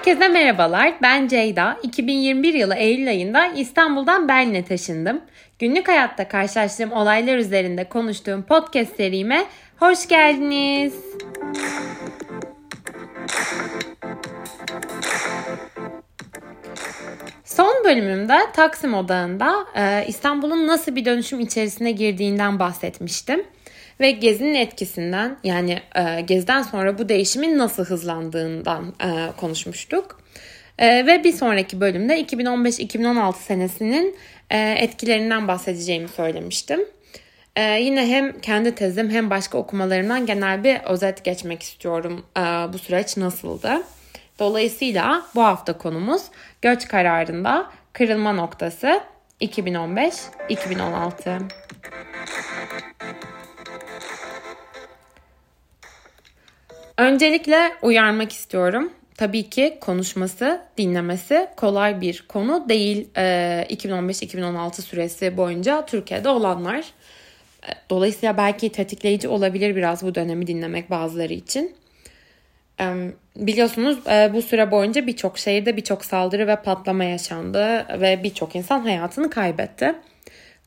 Herkese merhabalar. Ben Ceyda. 2021 yılı Eylül ayında İstanbul'dan Berlin'e taşındım. Günlük hayatta karşılaştığım olaylar üzerinde konuştuğum podcast serime hoş geldiniz. Son bölümümde Taksim Odağı'nda e, İstanbul'un nasıl bir dönüşüm içerisine girdiğinden bahsetmiştim. Ve gezinin etkisinden yani e, geziden sonra bu değişimin nasıl hızlandığından e, konuşmuştuk. E, ve bir sonraki bölümde 2015-2016 senesinin e, etkilerinden bahsedeceğimi söylemiştim. E, yine hem kendi tezim hem başka okumalarımdan genel bir özet geçmek istiyorum. E, bu süreç nasıldı? Dolayısıyla bu hafta konumuz göç kararında kırılma noktası 2015-2016. Öncelikle uyarmak istiyorum. Tabii ki konuşması, dinlemesi kolay bir konu değil. 2015-2016 süresi boyunca Türkiye'de olanlar. Dolayısıyla belki tetikleyici olabilir biraz bu dönemi dinlemek bazıları için. Biliyorsunuz bu süre boyunca birçok şehirde birçok saldırı ve patlama yaşandı ve birçok insan hayatını kaybetti.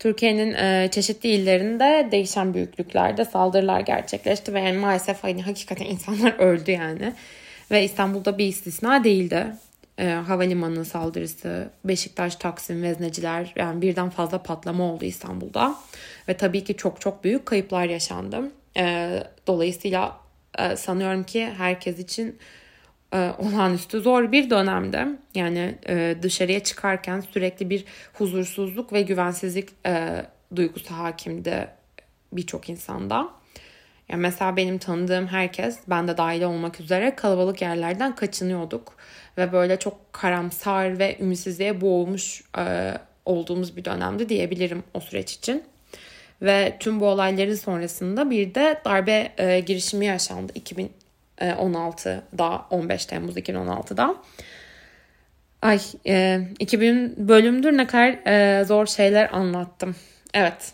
Türkiye'nin e, çeşitli illerinde değişen büyüklüklerde saldırılar gerçekleşti ve yani maalesef hani hakikaten insanlar öldü yani. Ve İstanbul'da bir istisna değildi. E, havalimanı saldırısı, Beşiktaş, Taksim, Vezneciler yani birden fazla patlama oldu İstanbul'da. Ve tabii ki çok çok büyük kayıplar yaşandı. E, dolayısıyla e, sanıyorum ki herkes için olağanüstü zor bir dönemde. Yani e, dışarıya çıkarken sürekli bir huzursuzluk ve güvensizlik e, duygusu hakimdi birçok insanda. Yani mesela benim tanıdığım herkes, ben de dahil olmak üzere kalabalık yerlerden kaçınıyorduk. Ve böyle çok karamsar ve ümitsizliğe boğulmuş e, olduğumuz bir dönemdi diyebilirim o süreç için. Ve tüm bu olayların sonrasında bir de darbe e, girişimi yaşandı 2000 16'da e, 15 Temmuz 2016'da. Ay e, 2000 bölümdür ne kadar e, zor şeyler anlattım. Evet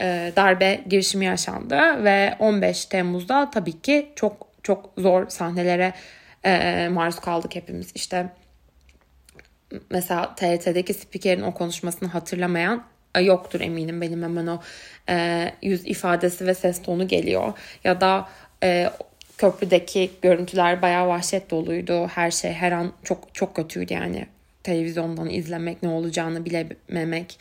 e, darbe girişimi yaşandı ve 15 Temmuz'da tabii ki çok çok zor sahnelere e, maruz kaldık hepimiz. İşte mesela TRT'deki spikerin o konuşmasını hatırlamayan e, yoktur eminim benim hemen o e, yüz ifadesi ve ses tonu geliyor. Ya da e, köprüdeki görüntüler bayağı vahşet doluydu. Her şey her an çok çok kötüydü yani. Televizyondan izlemek ne olacağını bilememek.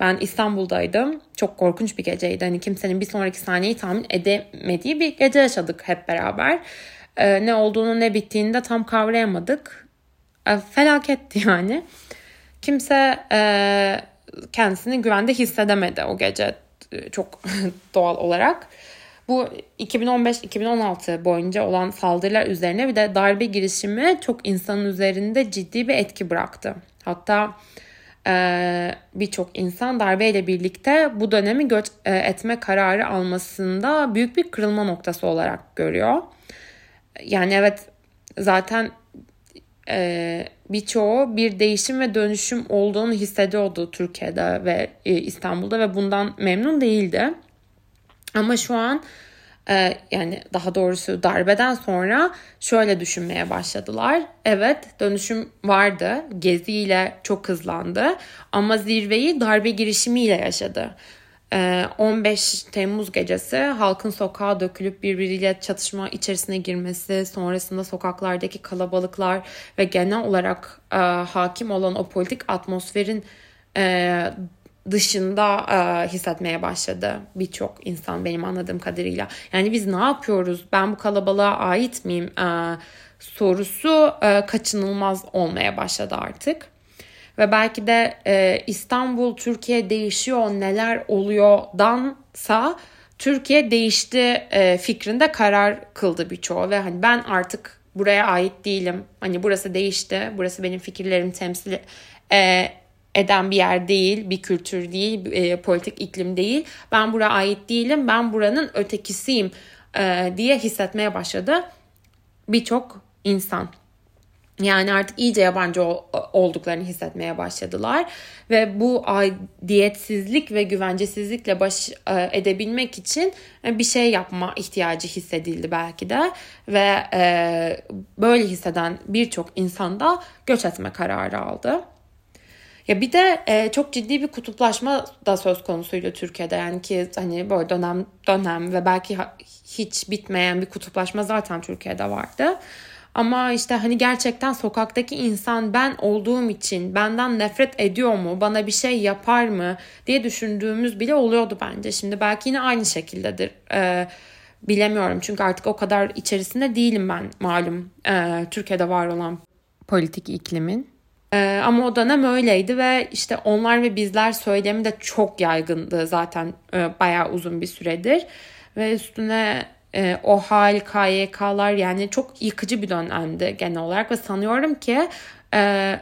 Ben İstanbul'daydım. Çok korkunç bir geceydi. Hani kimsenin bir sonraki sahneyi tahmin edemediği bir gece yaşadık hep beraber. Ee, ne olduğunu ne bittiğini de tam kavrayamadık. Ee, felaketti yani. Kimse e, kendisini güvende hissedemedi o gece. Çok doğal olarak. Bu 2015-2016 boyunca olan saldırılar üzerine bir de darbe girişimi çok insanın üzerinde ciddi bir etki bıraktı. Hatta e, birçok insan darbeyle birlikte bu dönemi göç e, etme kararı almasında büyük bir kırılma noktası olarak görüyor. Yani evet zaten e, birçoğu bir değişim ve dönüşüm olduğunu hissediyordu Türkiye'de ve e, İstanbul'da ve bundan memnun değildi. Ama şu an e, yani daha doğrusu darbeden sonra şöyle düşünmeye başladılar. Evet dönüşüm vardı. Geziyle çok hızlandı. Ama zirveyi darbe girişimiyle yaşadı. 15 e, Temmuz gecesi halkın sokağa dökülüp birbiriyle çatışma içerisine girmesi, sonrasında sokaklardaki kalabalıklar ve genel olarak e, hakim olan o politik atmosferin dışında e, hissetmeye başladı birçok insan benim anladığım kadarıyla. Yani biz ne yapıyoruz? Ben bu kalabalığa ait miyim? E, sorusu e, kaçınılmaz olmaya başladı artık. Ve belki de e, İstanbul Türkiye değişiyor neler oluyor dansa Türkiye değişti e, fikrinde karar kıldı birçoğu ve hani ben artık buraya ait değilim. Hani burası değişti. Burası benim fikirlerimi temsil e, eden bir yer değil, bir kültür değil, e, politik iklim değil. Ben buraya ait değilim, ben buranın ötekisiyim e, diye hissetmeye başladı birçok insan. Yani artık iyice yabancı olduklarını hissetmeye başladılar ve bu aidiyetsizlik ve güvencesizlikle baş e, edebilmek için e, bir şey yapma ihtiyacı hissedildi belki de ve e, böyle hisseden birçok insan da göç etme kararı aldı. Ya bir de e, çok ciddi bir kutuplaşma da söz konusuydu Türkiye'de. Yani ki hani böyle dönem dönem ve belki hiç bitmeyen bir kutuplaşma zaten Türkiye'de vardı. Ama işte hani gerçekten sokaktaki insan ben olduğum için benden nefret ediyor mu, bana bir şey yapar mı diye düşündüğümüz bile oluyordu bence. Şimdi belki yine aynı şekildedir. Ee, bilemiyorum çünkü artık o kadar içerisinde değilim ben malum e, Türkiye'de var olan politik iklimin. Ee, ama o dönem öyleydi ve işte onlar ve bizler söylemi de çok yaygındı zaten e, bayağı uzun bir süredir. Ve üstüne e, o hal, KYK'lar yani çok yıkıcı bir dönemdi genel olarak ve sanıyorum ki e,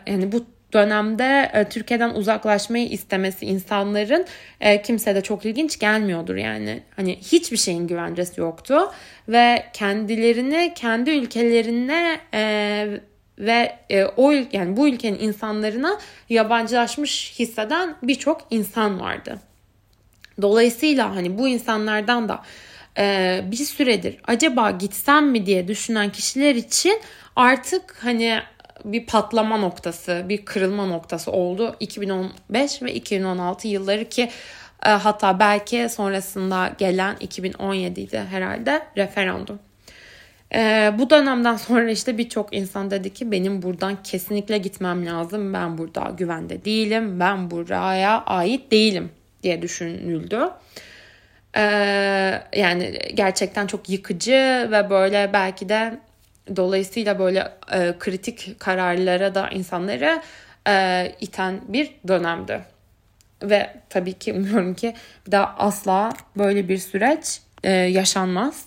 yani bu dönemde e, Türkiye'den uzaklaşmayı istemesi insanların e, kimse de çok ilginç gelmiyordur yani. Hani hiçbir şeyin güvencesi yoktu ve kendilerini kendi ülkelerine e, ve e, o yani bu ülkenin insanlarına yabancılaşmış hisseden birçok insan vardı. Dolayısıyla hani bu insanlardan da e, bir süredir acaba gitsem mi diye düşünen kişiler için artık hani bir patlama noktası, bir kırılma noktası oldu 2015 ve 2016 yılları ki e, hatta belki sonrasında gelen 2017'de herhalde referandum. E, bu dönemden sonra işte birçok insan dedi ki benim buradan kesinlikle gitmem lazım. Ben burada güvende değilim. Ben buraya ait değilim diye düşünüldü. Ee, yani gerçekten çok yıkıcı ve böyle belki de dolayısıyla böyle e, kritik kararlara da insanları e, iten bir dönemdi. Ve tabii ki umuyorum ki bir daha asla böyle bir süreç e, yaşanmaz.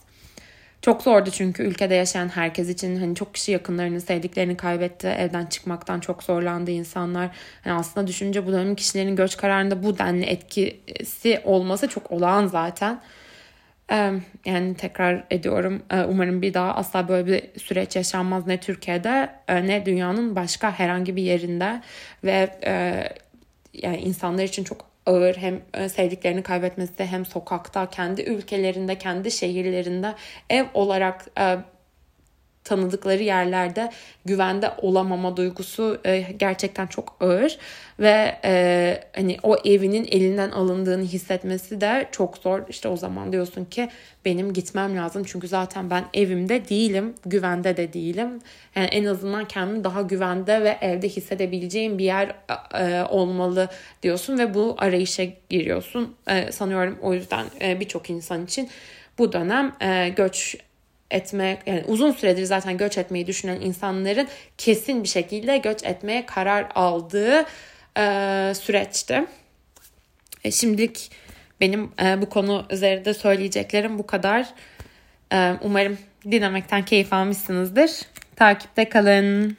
Çok zordu çünkü ülkede yaşayan herkes için hani çok kişi yakınlarını, sevdiklerini kaybetti. Evden çıkmaktan çok zorlandı insanlar. Yani aslında düşünce bu dönem kişilerin göç kararında bu denli etkisi olması çok olağan zaten. Yani tekrar ediyorum umarım bir daha asla böyle bir süreç yaşanmaz ne Türkiye'de ne dünyanın başka herhangi bir yerinde ve yani insanlar için çok ağır hem e, sevdiklerini kaybetmesi hem sokakta kendi ülkelerinde kendi şehirlerinde ev olarak e, tanıdıkları yerlerde güvende olamama duygusu e, gerçekten çok ağır ve e, hani o evinin elinden alındığını hissetmesi de çok zor. İşte o zaman diyorsun ki benim gitmem lazım çünkü zaten ben evimde değilim, güvende de değilim. Yani en azından kendimi daha güvende ve evde hissedebileceğim bir yer e, olmalı diyorsun ve bu arayışa giriyorsun. E, sanıyorum o yüzden e, birçok insan için bu dönem e, göç etme yani uzun süredir zaten göç etmeyi düşünen insanların kesin bir şekilde göç etmeye karar aldığı e, süreçti. E, şimdilik benim e, bu konu üzerinde söyleyeceklerim bu kadar. E, umarım dinlemekten keyif almışsınızdır. Takipte kalın.